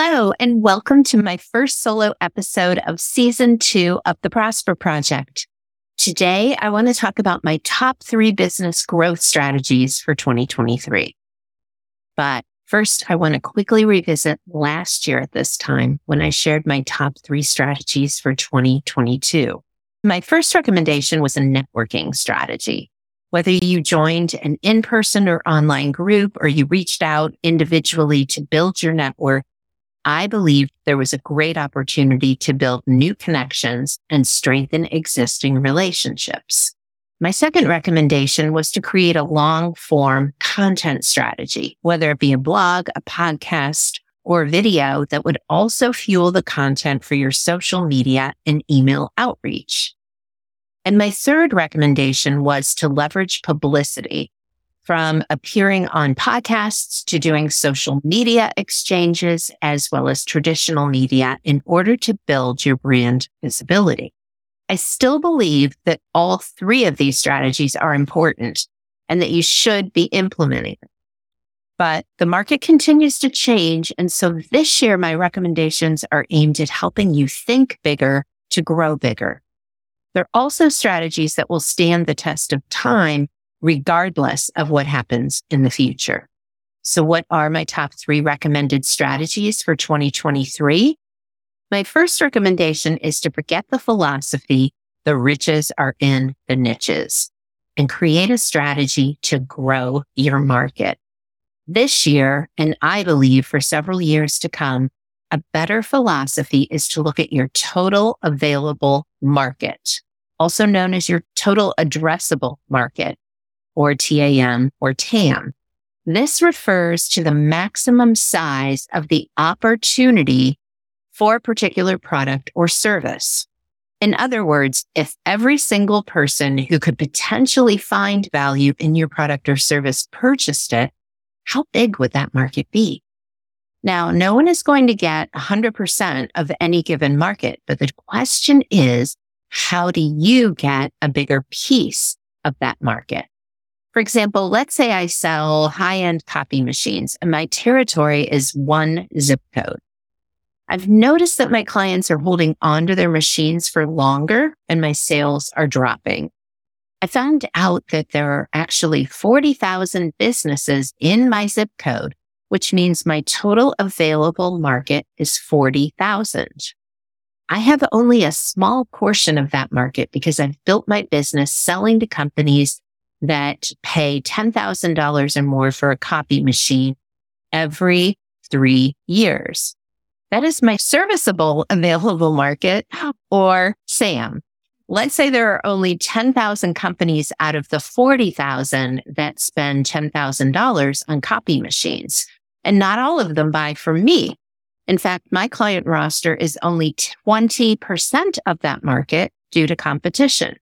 Hello, and welcome to my first solo episode of season two of the Prosper Project. Today, I want to talk about my top three business growth strategies for 2023. But first, I want to quickly revisit last year at this time when I shared my top three strategies for 2022. My first recommendation was a networking strategy. Whether you joined an in-person or online group or you reached out individually to build your network, I believed there was a great opportunity to build new connections and strengthen existing relationships. My second recommendation was to create a long form content strategy, whether it be a blog, a podcast, or video that would also fuel the content for your social media and email outreach. And my third recommendation was to leverage publicity from appearing on podcasts to doing social media exchanges as well as traditional media in order to build your brand visibility. I still believe that all three of these strategies are important and that you should be implementing them. But the market continues to change. And so this year, my recommendations are aimed at helping you think bigger to grow bigger. They're also strategies that will stand the test of time, regardless of what happens in the future. So what are my top three recommended strategies for 2023? My first recommendation is to forget the philosophy, the riches are in the niches and create a strategy to grow your market. This year, and I believe for several years to come, a better philosophy is to look at your total available market, also known as your total addressable market or TAM or TAM. This refers to the maximum size of the opportunity for a particular product or service. In other words, if every single person who could potentially find value in your product or service purchased it, how big would that market be? Now, no one is going to get 100% of any given market, but the question is, how do you get a bigger piece of that market? For example, let's say I sell high end copy machines and my territory is one zip code. I've noticed that my clients are holding onto their machines for longer and my sales are dropping. I found out that there are actually 40,000 businesses in my zip code which means my total available market is 40,000. I have only a small portion of that market because I've built my business selling to companies that pay $10,000 or more for a copy machine every three years. That is my serviceable available market or SAM. Let's say there are only 10,000 companies out of the 40,000 that spend $10,000 on copy machines and not all of them buy from me. In fact, my client roster is only 20% of that market due to competition.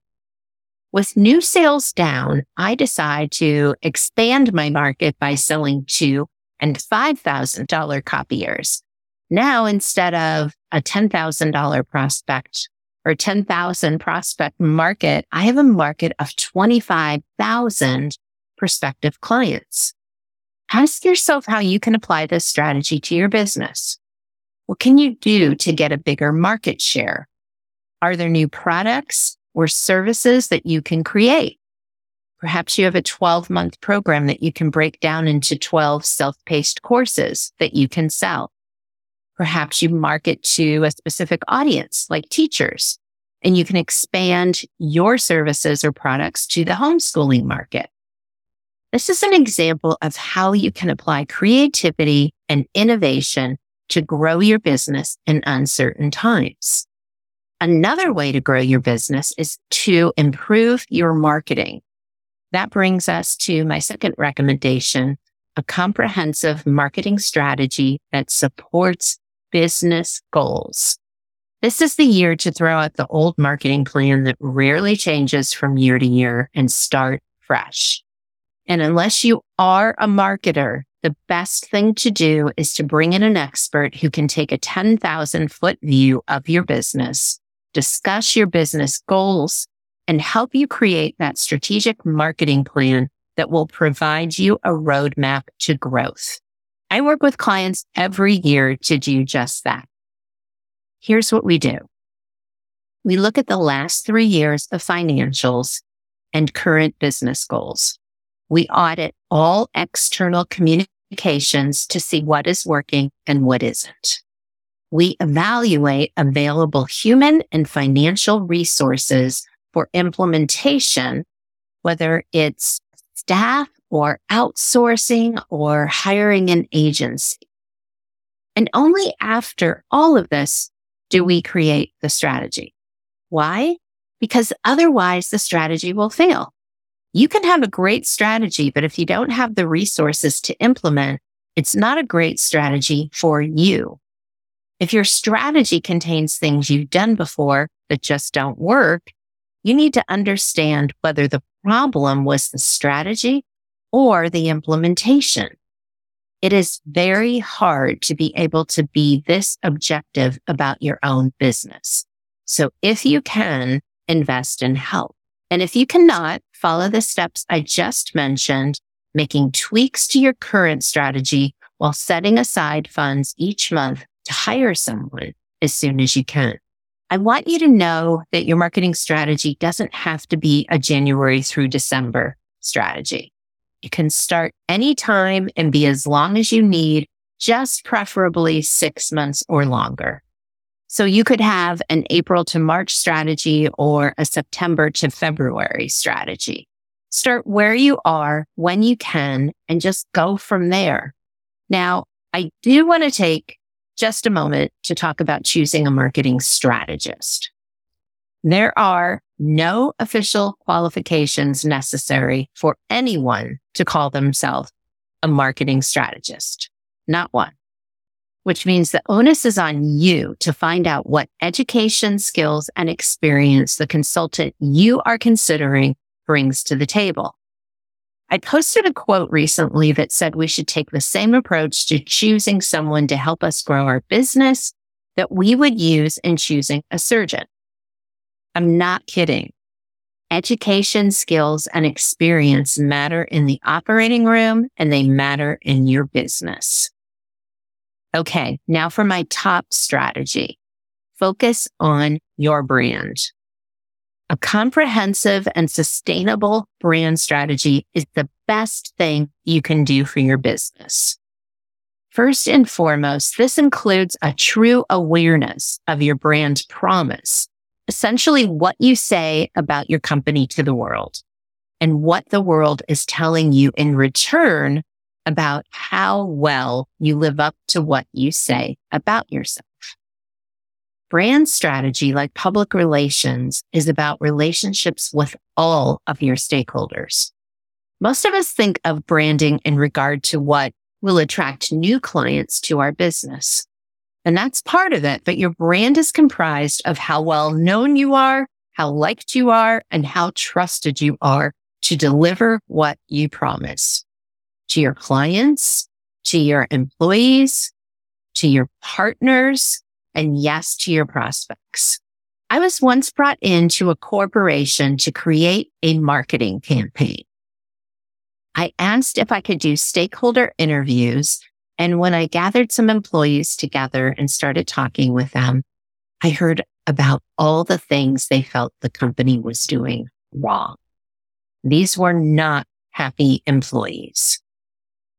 With new sales down, I decide to expand my market by selling two and $5,000 copiers. Now, instead of a $10,000 prospect or 10,000 prospect market, I have a market of 25,000 prospective clients. Ask yourself how you can apply this strategy to your business. What can you do to get a bigger market share? Are there new products or services that you can create? Perhaps you have a 12 month program that you can break down into 12 self-paced courses that you can sell. Perhaps you market to a specific audience like teachers and you can expand your services or products to the homeschooling market. This is an example of how you can apply creativity and innovation to grow your business in uncertain times. Another way to grow your business is to improve your marketing. That brings us to my second recommendation a comprehensive marketing strategy that supports business goals. This is the year to throw out the old marketing plan that rarely changes from year to year and start fresh. And unless you are a marketer, the best thing to do is to bring in an expert who can take a 10,000 foot view of your business, discuss your business goals, and help you create that strategic marketing plan that will provide you a roadmap to growth. I work with clients every year to do just that. Here's what we do. We look at the last three years of financials and current business goals. We audit all external communications to see what is working and what isn't. We evaluate available human and financial resources for implementation, whether it's staff or outsourcing or hiring an agency. And only after all of this do we create the strategy. Why? Because otherwise the strategy will fail. You can have a great strategy, but if you don't have the resources to implement, it's not a great strategy for you. If your strategy contains things you've done before that just don't work, you need to understand whether the problem was the strategy or the implementation. It is very hard to be able to be this objective about your own business. So if you can, invest in help. And if you cannot, follow the steps I just mentioned, making tweaks to your current strategy while setting aside funds each month hire someone as soon as you can. I want you to know that your marketing strategy doesn't have to be a January through December strategy. You can start anytime and be as long as you need, just preferably six months or longer. So you could have an April to March strategy or a September to February strategy. Start where you are when you can and just go from there. Now, I do want to take just a moment to talk about choosing a marketing strategist. There are no official qualifications necessary for anyone to call themselves a marketing strategist. Not one which means the onus is on you to find out what education, skills, and experience the consultant you are considering brings to the table. I posted a quote recently that said we should take the same approach to choosing someone to help us grow our business that we would use in choosing a surgeon. I'm not kidding. Education, skills, and experience matter in the operating room and they matter in your business. Okay. Now for my top strategy. Focus on your brand. A comprehensive and sustainable brand strategy is the best thing you can do for your business. First and foremost, this includes a true awareness of your brand promise, essentially what you say about your company to the world and what the world is telling you in return about how well you live up to what you say about yourself. Brand strategy, like public relations, is about relationships with all of your stakeholders. Most of us think of branding in regard to what will attract new clients to our business. And that's part of it. But your brand is comprised of how well known you are, how liked you are, and how trusted you are to deliver what you promise to your clients, to your employees, to your partners, and yes, to your prospects. I was once brought into a corporation to create a marketing campaign. I asked if I could do stakeholder interviews. And when I gathered some employees together and started talking with them, I heard about all the things they felt the company was doing wrong. These were not happy employees.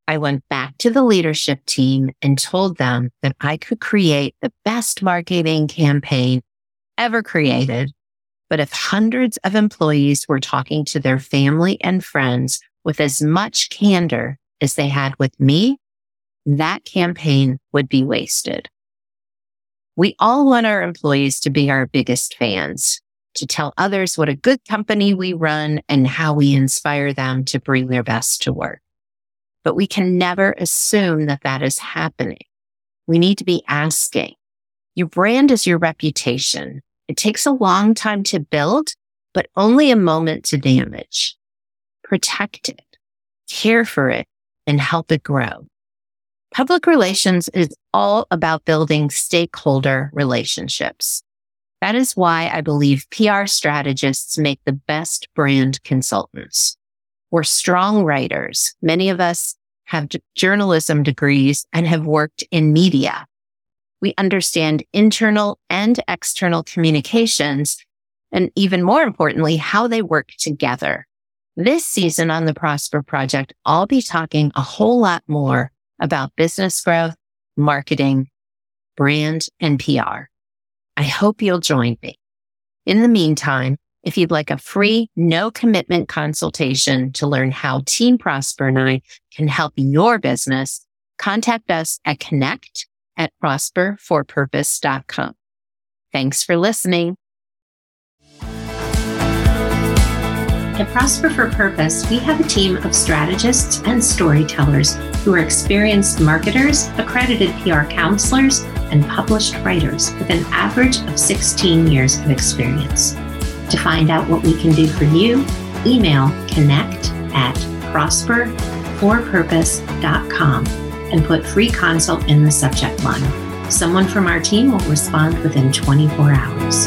I went back to the leadership team and told them that I could create the best marketing campaign ever created. But if hundreds of employees were talking to their family and friends with as much candor as they had with me, that campaign would be wasted. We all want our employees to be our biggest fans, to tell others what a good company we run and how we inspire them to bring their best to work. But we can never assume that that is happening. We need to be asking. Your brand is your reputation. It takes a long time to build, but only a moment to damage. Protect it, care for it, and help it grow. Public relations is all about building stakeholder relationships. That is why I believe PR strategists make the best brand consultants. We're strong writers. Many of us have journalism degrees and have worked in media. We understand internal and external communications, and even more importantly, how they work together. This season on the Prosper Project, I'll be talking a whole lot more about business growth, marketing, brand, and PR. I hope you'll join me. In the meantime, if you'd like a free, no commitment consultation to learn how Team Prosper and I can help your business, contact us at connect at prosperforpurpose.com. Thanks for listening. At Prosper for Purpose, we have a team of strategists and storytellers who are experienced marketers, accredited PR counselors, and published writers with an average of 16 years of experience. To find out what we can do for you, email connect at prosperforpurpose.com and put free consult in the subject line. Someone from our team will respond within 24 hours.